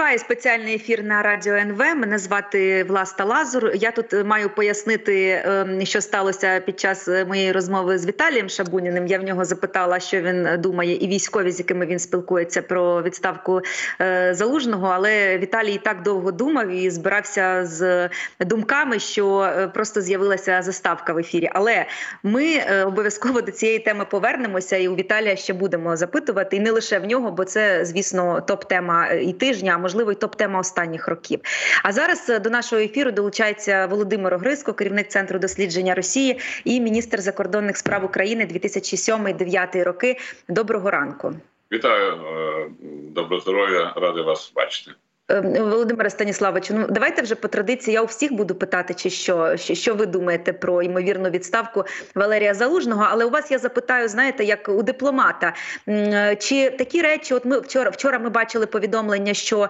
Триває спеціальний ефір на радіо НВ. Мене звати Власта Лазур. Я тут е, маю пояснити, ем, що сталося під час е, моєї розмови з Віталієм Шабуніним. Я в нього запитала, що він думає, і військові, з якими він спілкується про відставку е, залужного. Але Віталій так довго думав і збирався з думками, що просто з'явилася заставка в ефірі. Але ми обов'язково до цієї теми повернемося, і у Віталія ще будемо запитувати, і не лише в нього, бо це, звісно, топ тема і тижня можливо, і топ-тема останніх років. А зараз е, до нашого ефіру долучається Володимир Огриско, керівник центру дослідження Росії і міністр закордонних справ України 2007-2009 роки. Доброго ранку. Вітаю, доброго добро здоров'я, радий вас бачити. Ем, Володимире Станіславовичу, ну давайте вже по традиції. Я у всіх буду питати, чи що що, ви думаєте про ймовірну відставку Валерія Залужного. Але у вас я запитаю, знаєте, як у дипломата, чи такі речі, от ми вчора вчора ми бачили повідомлення, що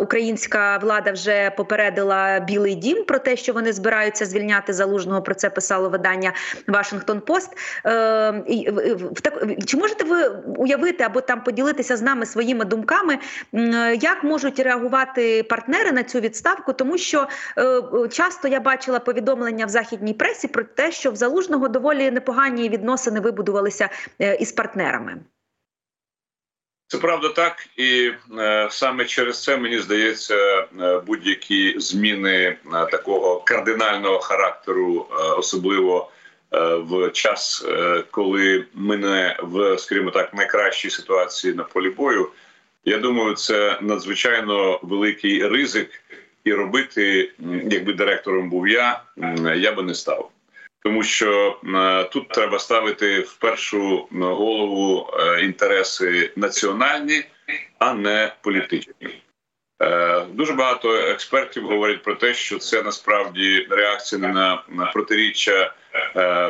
українська влада вже попередила Білий Дім про те, що вони збираються звільняти залужного. Про це писало видання Вашингтон Пост. Ем, чи можете ви уявити або там поділитися з нами своїми думками, як можуть реагувати реагувати партнери на цю відставку, тому що е, часто я бачила повідомлення в західній пресі про те, що в залужного доволі непогані відносини вибудувалися е, із партнерами. Це правда так, і е, саме через це мені здається, е, будь-які зміни е, такого кардинального характеру, е, особливо в час, коли ми не в скажімо так найкращій ситуації на полі бою. Я думаю, це надзвичайно великий ризик, і робити, якби директором був я, я би не став. Тому що е, тут треба ставити в першу голову е, інтереси національні, а не політичні. Е, дуже багато експертів говорять про те, що це насправді реакція на, на протиріччя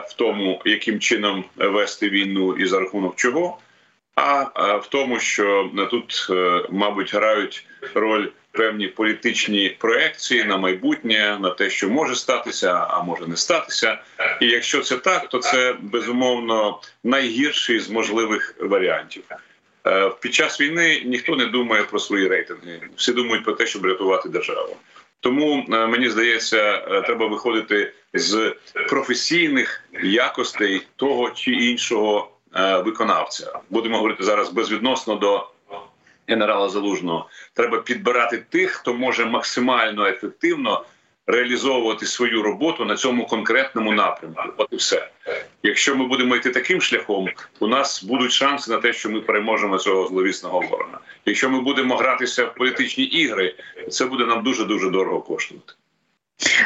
в тому, яким чином вести війну і за рахунок чого а в тому, що тут, е, мабуть, грають роль певні політичні проекції на майбутнє, на те, що може статися, а може не статися. І якщо це так, то це безумовно найгірший з можливих варіантів. Е, під час війни ніхто не думає про свої рейтинги, всі думають про те, щоб рятувати державу. Тому е, мені здається, треба виходити з професійних якостей того чи іншого Е, виконавця. Будемо говорити зараз безвідносно до генерала Залужного. Треба підбирати тих, хто може максимально ефективно реалізовувати свою роботу на цьому конкретному напрямку. От і все. Якщо ми будемо йти таким шляхом, у нас будуть шанси на те, що ми переможемо цього зловісного ворога. Якщо ми будемо гратися в політичні ігри, це буде нам дуже дуже дорого коштувати.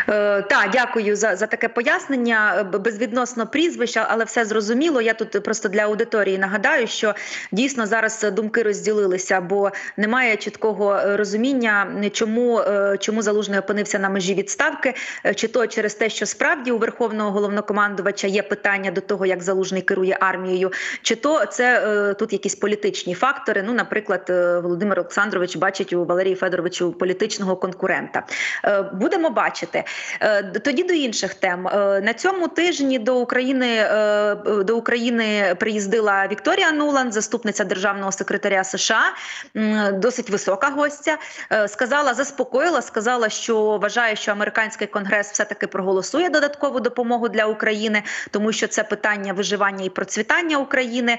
Е, так, дякую за за таке пояснення. Безвідносно прізвища, але все зрозуміло. Я тут просто для аудиторії нагадаю, що дійсно зараз думки розділилися, бо немає чіткого е, розуміння, чому е, чому залужний опинився на межі відставки, чи то через те, що справді у верховного головнокомандувача є питання до того, як залужний керує армією, чи то це тут якісь політичні фактори. Ну, наприклад, Володимир Олександрович бачить у Валерії Федоровичу політичного конкурента. Будемо бачити бачити. Е, тоді до інших тем е, на цьому тижні до України е, до України приїздила Вікторія Нуланд, заступниця державного секретаря США, досить висока гостя. Сказала, заспокоїла, сказала, що вважає, що американський конгрес все таки проголосує додаткову допомогу для України, тому що це питання виживання і процвітання України.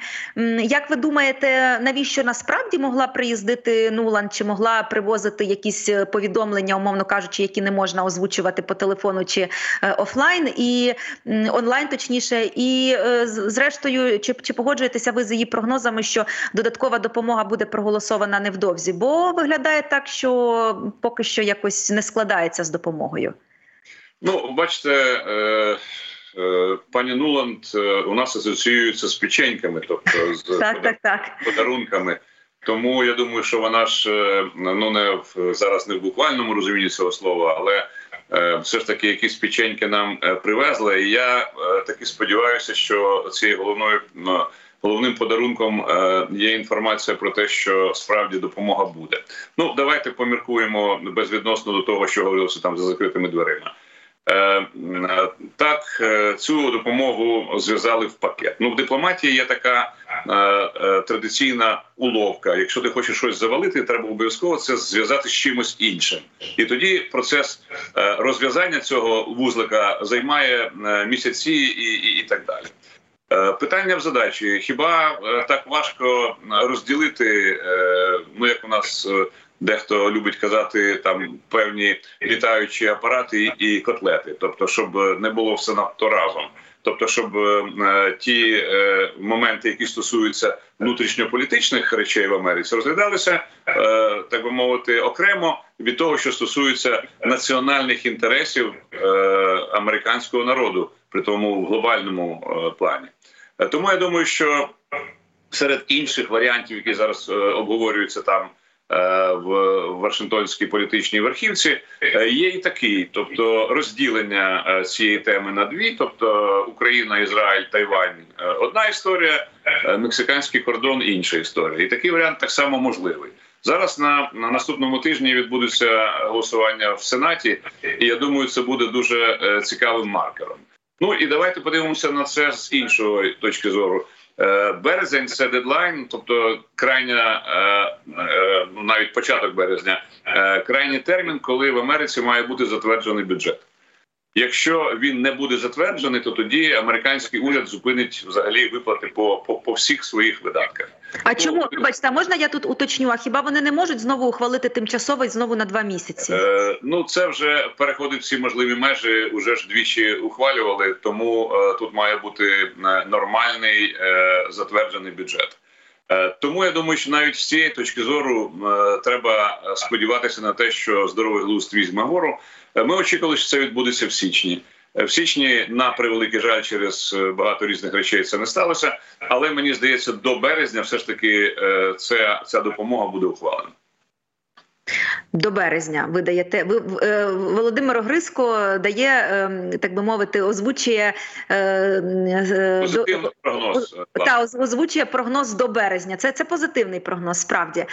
Як ви думаєте, навіщо насправді могла приїздити Нуланд? Чи могла привозити якісь повідомлення, умовно кажучи, які не можна озвучити? Озвучувати по телефону чи е, офлайн і онлайн, точніше, і е, зрештою, чи чи погоджуєтеся ви з її прогнозами, що додаткова допомога буде проголосована невдовзі? Бо виглядає так, що поки що якось не складається з допомогою. Ну, бачите. Е... Пані Нуланд у нас асоціюється з печеньками, тобто з так, так, так. Тому я думаю, що вона ж ну не в зараз не в буквальному розумінні цього слова, але Е, все ж таки якісь печеньки нам е, привезли. І я е, таки сподіваюся, що цією головною головним подарунком є інформація про те, що справді допомога буде. Ну давайте поміркуємо безвідносно до того, що говорилося там за закритими дверима. Так, цю допомогу зв'язали в пакет. Ну в дипломатії є така традиційна уловка. Якщо ти хочеш щось завалити, треба обов'язково це зв'язати з чимось іншим, і тоді процес розв'язання цього вузлика займає місяці і, і, і так далі. Питання в задачі: хіба так важко розділити? Ну як у нас Дехто любить казати там певні літаючі апарати і котлети, тобто, щоб не було все надто разом. Тобто, щоб е, ті е, моменти, які стосуються внутрішньополітичних речей в Америці, розглядалися е, так би мовити окремо від того, що стосується національних інтересів е, американського народу, при тому в глобальному е, плані. Е, тому я думаю, що серед інших варіантів, які зараз е, обговорюються там. Е, в Вашингтонській політичній верхівці е, є і такий, тобто розділення е, цієї теми на дві, тобто Україна, Ізраїль, Тайвань одна історія, мексиканський кордон інша історія, і такий варіант так само можливий. Зараз на на наступному тижні відбудеться голосування в Сенаті, і я думаю, це буде дуже цікавим маркером. Ну і давайте подивимося на це з іншої точки зору. Е, березень це дедлайн, тобто крайня е, е, ну, навіть початок березня, крайній термін, коли в Америці має бути затверджений бюджет. Якщо він не буде затверджений, то тоді американський уряд зупинить взагалі виплати по по, по всіх своїх видатках. А чому вибачте, можна я тут уточню? А хіба вони не можуть знову ухвалити тимчасовий знову на два місяці? Е, Ну це вже переходить всі можливі межі. Уже ж двічі ухвалювали. Тому е, тут має бути е, нормальний е, затверджений бюджет. Е, тому я думаю, що навіть з цієї точки зору е, треба сподіватися на те, що здоровий глузд візьме гору. Е, ми очікували, що це відбудеться в січні. В січні, на превеликий жаль, через багато різних речей це не сталося. Але мені здається, до березня все ж таки ця, ця допомога буде ухвалена. До березня ви даєте ви е, Володимир Огриско дає, ем, так би мовити, озвучує е, е, позитивний прогноз та озвучує прогноз до березня. Це це позитивний прогноз. Справді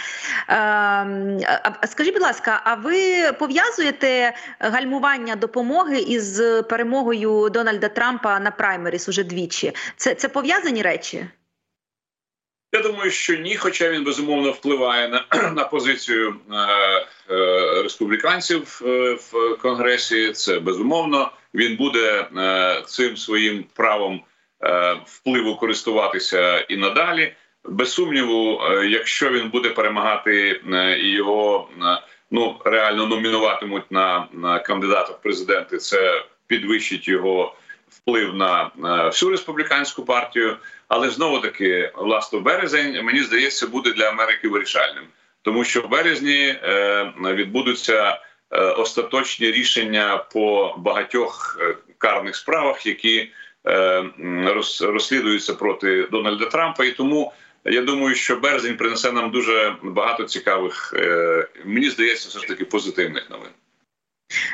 ем, скажіть, будь ласка, а ви пов'язуєте гальмування допомоги із перемогою Дональда Трампа на праймеріс уже двічі? Це, Це пов'язані речі? Я думаю, що ні, хоча він безумовно впливає на на позицію е, е, республіканців е, в конгресі. Це безумовно він буде е, цим своїм правом е, впливу користуватися і надалі. Без сумніву, е, якщо він буде перемагати е, його е, ну реально номінуватимуть на, на кандидата в президенти, це підвищить його вплив на всю республіканську партію. Але знову таки, власне, березень мені здається буде для Америки вирішальним, тому що в березні е, відбудуться е, остаточні рішення по багатьох е, карних справах, які розслідуються проти Дональда Трампа, і тому. Я думаю, що березень принесе нам дуже багато цікавих, мені здається, все ж таки позитивних новин.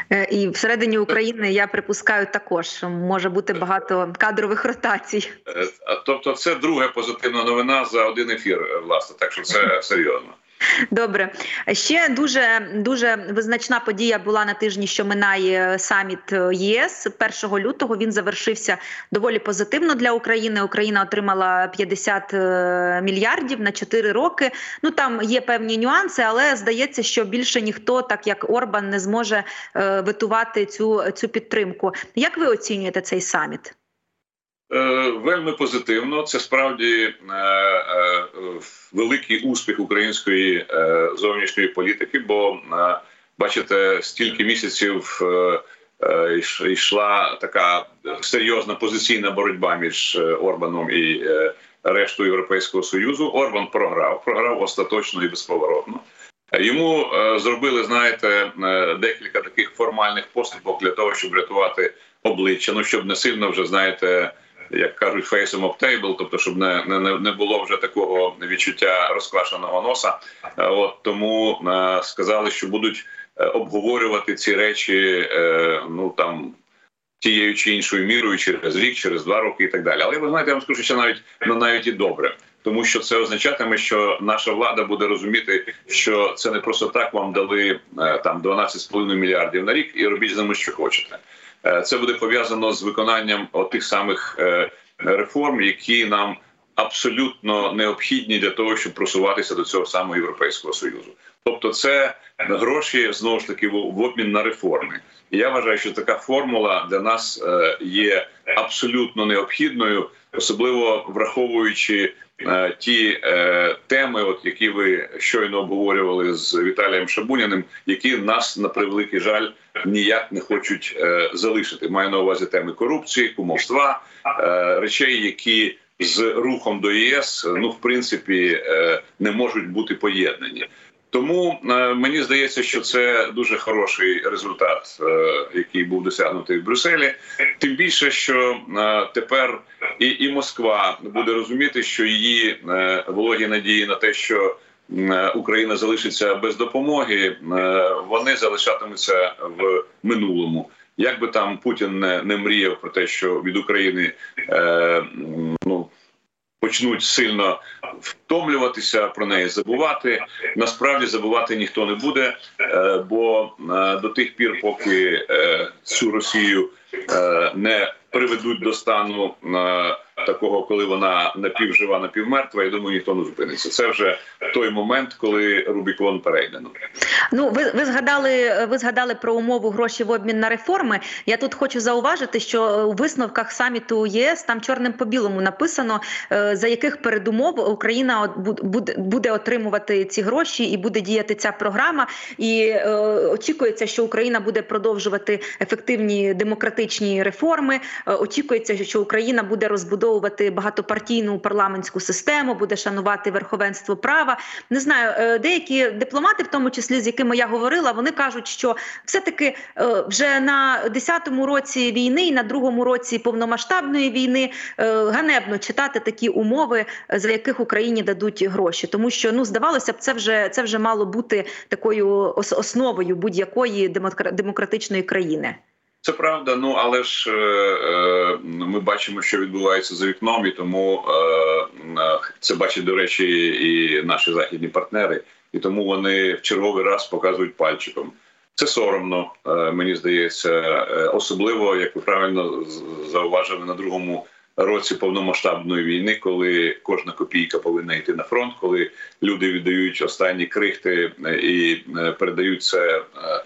Е, і всередині України я припускаю також може бути багато кадрових ротацій. Е, тобто, це друга позитивна новина за один ефір, е, власне, так що це серйозно. Добре, ще дуже дуже визначна подія була на тижні, що минає саміт ЄС 1 лютого. Він завершився доволі позитивно для України. Україна отримала 50 е, мільярдів на 4 роки. Ну там є певні нюанси, але здається, що більше ніхто, так як Орбан, не зможе е, витувати цю, цю підтримку. Як ви оцінюєте цей саміт? Е, вельми позитивно. Це справді е, е, великий успіх української зовнішньої політики. Бо бачите, стільки місяців йшла така серйозна позиційна боротьба між Орбаном і рештою Європейського союзу. Орбан програв, програв остаточно і безповоротно. Йому зробили, знаєте, декілька таких формальних поступок для того, щоб рятувати обличчя. Ну щоб не сильно вже знаєте як кажуть, фейсом of table, тобто, щоб не не, не було вже такого відчуття розквашеного носа. Е, от тому е, сказали, що будуть е, обговорювати ці речі, ну там. Тією чи іншою мірою через рік, через два роки і так далі. Але ви знаєте, я вам скажу, що навіть ну, навіть і добре, тому що це означатиме, що наша влада буде розуміти, що це не просто так вам дали там 12,5 мільярдів на рік і робіть з ними, що хочете. Це буде пов'язано з виконанням тих самих реформ, які нам абсолютно необхідні для того, щоб просуватися до цього самого європейського союзу. Тобто, це гроші знову ж таки в обмін на реформи. Я вважаю, що така формула для нас е, є абсолютно необхідною, особливо враховуючи е, ті е, теми, от які ви щойно обговорювали з Віталієм Шабуняним, які нас на превеликий жаль ніяк не хочуть залишити. Маю на увазі теми корупції, кумовства речей, які з рухом до ЄС ну в принципі не можуть бути поєднані. Тому е, мені здається, що це дуже хороший результат, е, який був досягнутий в Брюсселі. Тим більше, що е, тепер і і Москва буде розуміти, що її вологі надії на те, що Україна залишиться без допомоги, вони залишатимуться в минулому. Як би там Путін не, не мріяв про те, що від України е, ну почнуть сильно втомлюватися про неї, забувати. Насправді забувати ніхто не буде, е, бо е, до тих пір, поки е, цю Росію не приведуть до стану такого, коли вона напівжива, напівмертва. Я думаю, ніхто не зупиниться. Це вже той момент, коли Рубікон перейдено. Ну ви ви згадали, ви згадали про умову гроші в обмін на реформи. Я тут хочу зауважити, що у висновках саміту ЄС там чорним по білому написано, е, за яких передумов Україна буде отримувати ці гроші і буде діяти ця програма. І е, очікується, що Україна буде продовжувати ефективні демократичні реформи. Е, очікується, що Україна буде розбудовувати вибудовувати багатопартійну парламентську систему, буде шанувати верховенство права. Не знаю, е, деякі дипломати, в тому числі з якими я говорила, вони кажуть, що все-таки е, вже на 10-му році війни і на другому році повномасштабної війни е, ганебно читати такі умови, за яких Україні дадуть гроші, тому що ну здавалося б, це вже це вже мало бути такою основою будь-якої демократичної країни. Це правда, ну але ж е, е, ми бачимо, що відбувається за вікном, і тому е, е, це бачать до речі, і наші західні партнери, і тому вони в черговий раз показують пальчиком. Це соромно, е, мені здається, е, особливо як ви правильно зауважили на другому році повномасштабної війни, коли кожна копійка повинна йти на фронт, коли люди віддають останні крихти і передають це. Е,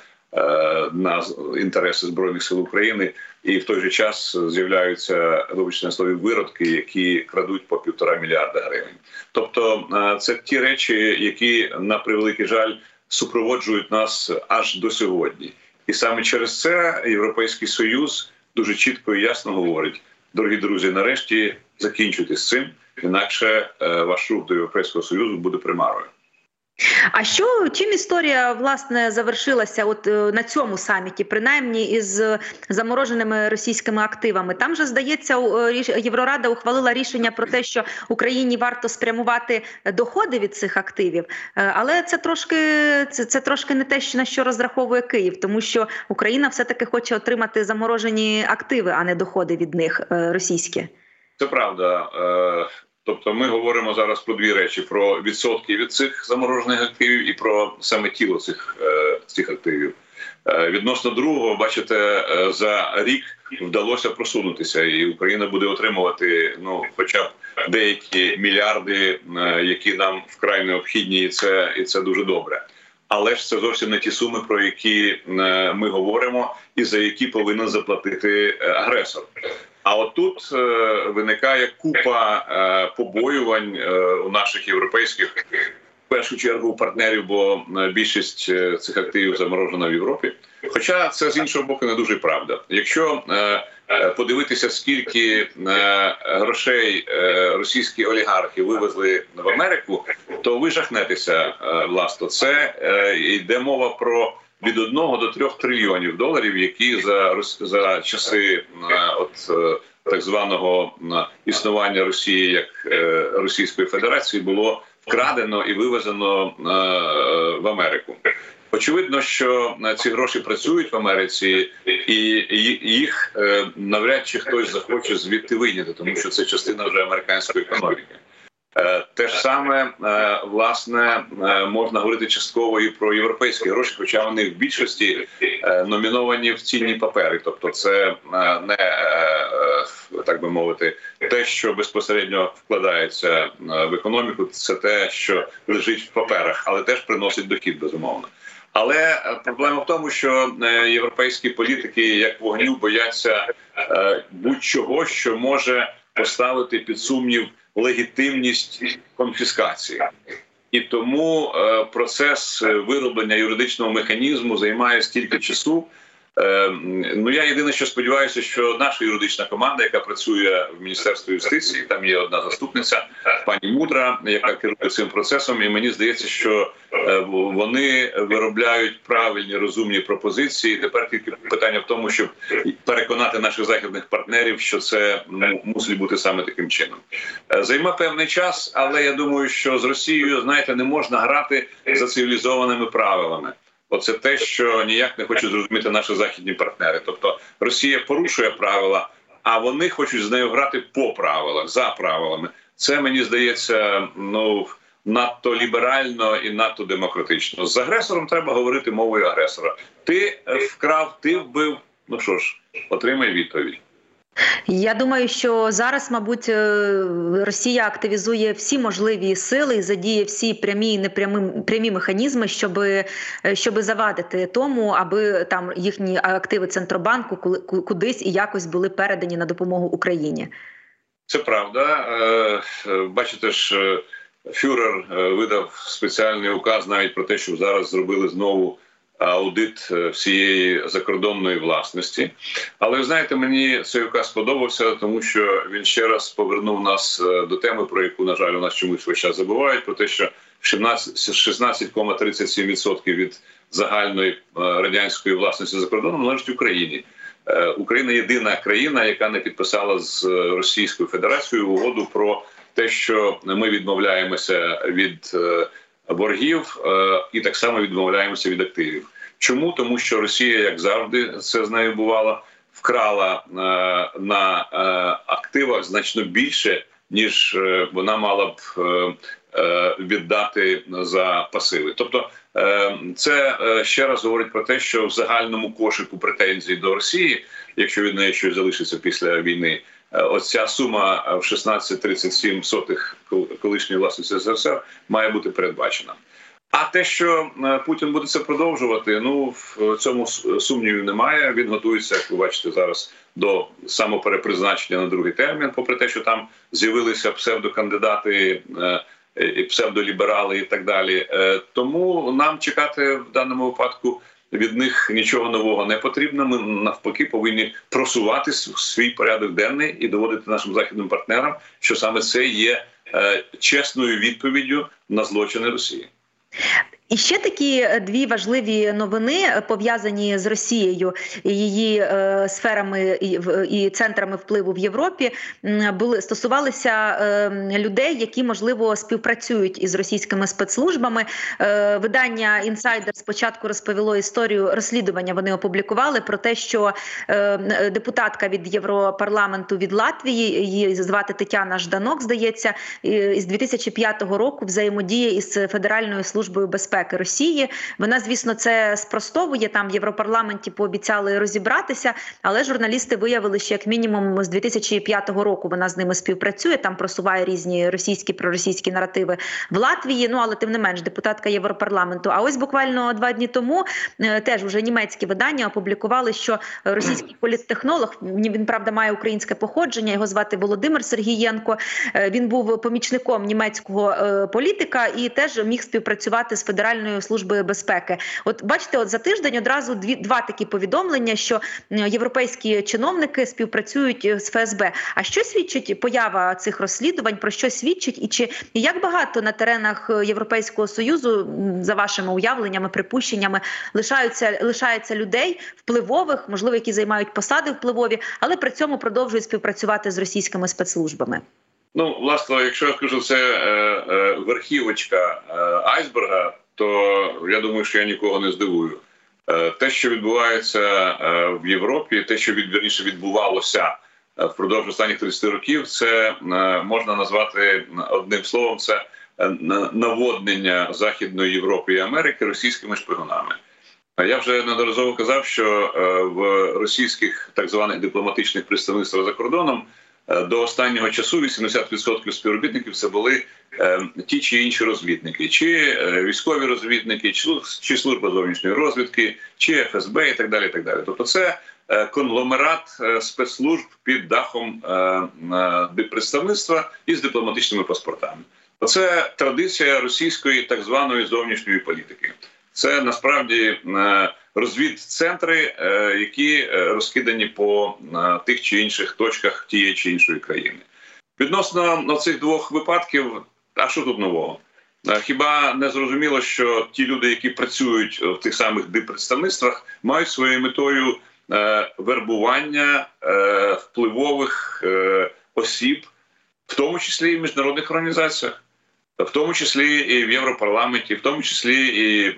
на інтереси збройних сил України, і в той же час з'являються вибачте слові виродки, які крадуть по півтора мільярда гривень. Тобто, е, це ті речі, які на превеликий жаль супроводжують нас аж до сьогодні, і саме через це європейський союз дуже чітко і ясно говорить: дорогі друзі, нарешті закінчуйте з цим, інакше е, ваш рух до європейського союзу буде примарою. А що чим історія власне завершилася? От е, на цьому саміті, принаймні із замороженими російськими активами? Там же здається, е, Єврорада ухвалила рішення про те, що Україні варто спрямувати доходи від цих активів, е, але це трошки це, це трошки не те, на що розраховує Київ, тому що Україна все таки хоче отримати заморожені активи, а не доходи від них російські. Це правда. Тобто ми говоримо зараз про дві речі: про відсотки від цих заморожених активів і про саме тіло цих е, цих активів. Е, відносно другого, бачите, е, за рік вдалося просунутися, і Україна буде отримувати ну, хоча б деякі мільярди, які нам вкрай необхідні, і це і це дуже добре. Але ж це зовсім не ті суми, про які ми говоримо, і за які повинен заплатити агресор. А отут е, виникає купа е, побоювань е, у наших європейських в першу чергу партнерів, бо більшість цих активів заморожена в Європі. Хоча це з іншого боку не дуже правда. Якщо подивитися, скільки грошей російські олігархи вивезли в Америку, то ви жахнетеся власно. Це йде мова про від 1 до 3 трильйонів доларів, які за за часи от е, так званого існування Росії як е, Російської Федерації було вкрадено і вивезено е, в Америку. Очевидно, що ці гроші працюють в Америці, і їх навряд чи хтось захоче звідти вийняти, тому що це частина вже американської економіки. Е, те ж саме е, власне е, можна говорити частково і про європейські гроші, хоча вони в більшості номіновані в цінні папери, тобто це не так би мовити, те, що безпосередньо вкладається в економіку, це те, що лежить в паперах, але теж приносить дохід безумовно. Але проблема в тому, що європейські політики як вогню бояться будь-чого, що може поставити під сумнів легітимність конфіскації. І тому процес вироблення юридичного механізму займає стільки часу. Ну я єдине, що сподіваюся, що наша юридична команда, яка працює в міністерстві юстиції, там є одна заступниця, пані Мудра, яка керує цим процесом, і мені здається, що вони виробляють правильні розумні пропозиції. Тепер тільки питання в тому, щоб переконати наших західних партнерів, що це мусить бути саме таким чином. Займе певний час, але я думаю, що з Росією знаєте, не можна грати за цивілізованими правилами. Оце те, що ніяк не хочуть зрозуміти наші західні партнери. Тобто Росія порушує правила, а вони хочуть з нею грати по правилах за правилами. Це мені здається, ну надто ліберально і надто демократично. З агресором треба говорити мовою агресора. Ти вкрав, ти вбив. Ну що ж, отримай відповідь. Я думаю, що зараз, мабуть, е, Росія активізує всі можливі сили і задіє всі прямі і непрямі прямі механізми, щоб щоб завадити тому, аби там їхні активи центробанку кудись і якось були передані на допомогу Україні. Це правда. Е, бачите ж, фюрер видав спеціальний указ навіть про те, щоб зараз зробили знову аудит е, всієї закордонної власності. Але ви знаєте, мені цей указ сподобався, тому що він ще раз повернув нас е, до теми, про яку на жаль у нас чомусь весь час забувають. Про те, що 16,37% від загальної е, радянської власності за кордоном належить Україні. Україна єдина країна, яка не підписала з Російською Федерацією угоду про те, що ми відмовляємося від боргів і так само відмовляємося від активів. Чому тому, що Росія, як завжди, це з нею бувало, вкрала на активах значно більше, ніж е, вона мала б е, е, віддати за пасиви. Тобто, це ще раз говорить про те, що в загальному кошику претензій до Росії, якщо від неї щось залишиться після війни. Оця сума в 16,37 колишньої власності СРСР має бути передбачена. А те, що е, Путін буде це продовжувати, ну в цьому сумнівів немає. Він готується, як ви бачите, зараз до самоперепризначення на другий термін, попри те, що там з'явилися псевдокандидати е, і псевдоліберали, і так далі. Е, тому нам чекати в даному випадку від них нічого нового не потрібно. Ми навпаки повинні просувати свій порядок денний і доводити нашим західним партнерам, що саме це є чесною відповіддю на злочини Росії. І ще такі е, дві важливі новини е, пов'язані з Росією її е, сферами і, центрами впливу в Європі були стосувалися е, людей, які можливо співпрацюють із російськими спецслужбами. Видання інсайдер спочатку розповіло історію розслідування. Вони опублікували про те, що е, депутатка від Європарламенту від Латвії її звати Тетяна Жданок, здається, із 2005 року взаємодіє із Федеральною службою безпеки безпеки Росії. Вона, звісно, це спростовує там в Європарламенті. Пообіцяли розібратися, але журналісти виявили, що як мінімум з 2005 року вона з ними співпрацює. Там просуває різні російські проросійські наративи в Латвії. Ну але тим не менш, депутатка Європарламенту. А ось буквально два дні тому е, теж уже німецькі видання опублікували, що російський політтехнолог він правда має українське походження. Його звати Володимир Сергієнко. Е, він був помічником німецького е, політика і теж міг співпрацювати з федерацією Федеральної служби безпеки. От бачите, от за тиждень одразу дві два такі повідомлення, що європейські чиновники співпрацюють з ФСБ. А що свідчить поява цих розслідувань? Про що свідчить, і чи як багато на теренах Європейського союзу за вашими уявленнями, припущеннями лишаються лишається людей впливових, можливо, які займають посади впливові, але при цьому продовжують співпрацювати з російськими спецслужбами? Ну, власне, якщо я скажу, це е, е, верхівочка е, айсберга, то я думаю, що я нікого не здивую. Е, те, що відбувається е, в Європі, те, що від, відбувалося е, впродовж останніх 30 років, це можна назвати одним словом: це наводнення Західної Європи і Америки російськими шпигунами. Я вже неодноразово казав, що в російських так званих дипломатичних представництвах за кордоном до останнього часу 80% співробітників це були е, ті чи інші розвідники, чи е, військові розвідники, чи, служба зовнішньої розвідки, чи ФСБ і так далі. І так далі. Тобто, це е, конгломерат е, спецслужб під дахом е, е, представництва із дипломатичними паспортами. Оце традиція російської так званої зовнішньої політики. Це насправді е, розвідцентри, е, які е, розкидані по е, тих чи інших точках тієї чи іншої країни. Відносно цих двох випадків, а що тут нового? Хіба не зрозуміло, що ті люди, які працюють в тих самих диппредставництвах, мають своєю метою вербування впливових осіб, в тому числі і в міжнародних організаціях, в тому числі і в Європарламенті, в тому числі і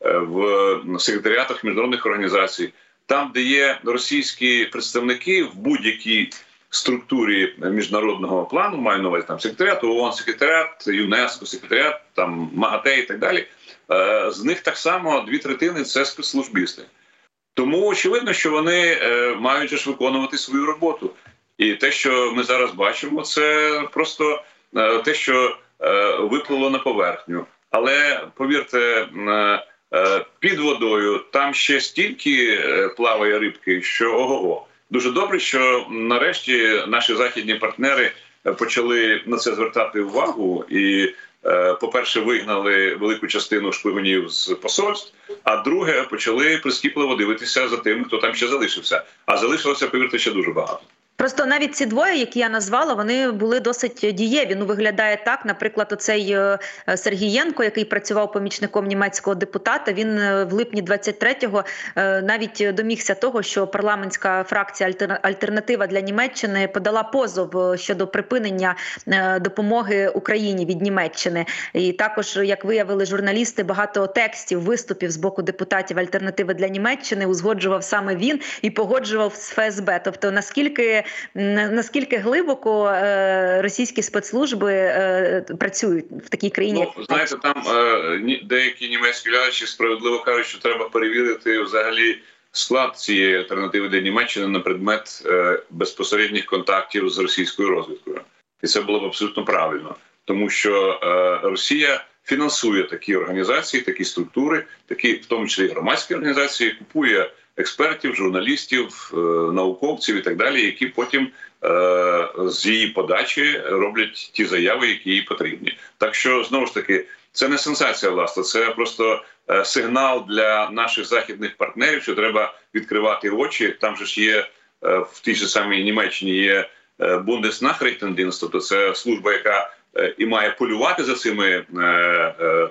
в секретаріатах міжнародних організацій, там, де є російські представники в будь-якій структурі міжнародного плану, маю на увазі там секретаріат ООН, секретаріат ЮНЕСКО, секретаріат там МАГАТЕ і так далі. е, З них так само дві третини це спецслужбісти. Тому очевидно, що вони е, мають ж виконувати свою роботу. І те, що ми зараз бачимо, це просто е, те, що е, виплило на поверхню. Але повірте, е, е, під водою там ще стільки е, плаває рибки, що ого-го. Дуже добре, що нарешті наші західні партнери е, почали на це звертати увагу і. е, По-перше, вигнали велику частину шпигунів з посольств. А друге, почали прискіпливо дивитися за тим, хто там ще залишився. А залишилося, повірте, ще дуже багато. Просто навіть ці двоє, які я назвала, вони були досить дієві. Ну виглядає так. Наприклад, оцей е, Сергієнко, який працював помічником німецького депутата. Він е, в липні 23-го е, навіть домігся того, що парламентська фракція «Альтер- Альтернатива для Німеччини подала позов е, щодо припинення е, допомоги Україні від Німеччини. І також, як виявили журналісти, багато текстів виступів з боку депутатів Альтернативи для Німеччини узгоджував саме він і погоджував з ФСБ. Тобто наскільки на- наскільки глибоко е, російські спецслужби е, працюють в такій країні? Ну, знаєте, там е, деякі німецькі глядачі справедливо кажуть, що треба перевірити взагалі склад цієї альтернативи для Німеччини на предмет е, безпосередніх контактів з російською розвідкою. І це було б абсолютно правильно, тому що е, Росія фінансує такі організації, такі структури, такі, в тому числі громадські організації, купує експертів, журналістів, е, науковців і так далі, які потім е, з її подачі роблять ті заяви, які їй потрібні. Так що знову ж таки. Це не сенсація, власне, це просто е, сигнал для наших західних партнерів, що треба відкривати очі. Там же ж є в тій же самій Німеччині є е, тобто це служба, яка і має полювати за цими.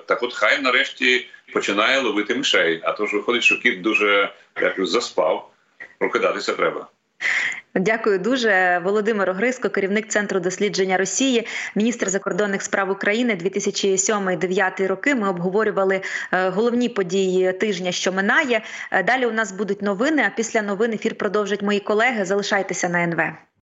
Так, от хай нарешті починає ловити мишей. А то ж виходить, що кіт дуже якось заспав. Прокидатися треба. Дякую дуже. Володимир Огриско, керівник центру дослідження Росії, міністр закордонних справ України 2007-2009 роки. Ми обговорювали е, головні події тижня, що минає. Е, Далі у нас будуть новини. А після новин ефір продовжать мої колеги. Залишайтеся на НВ.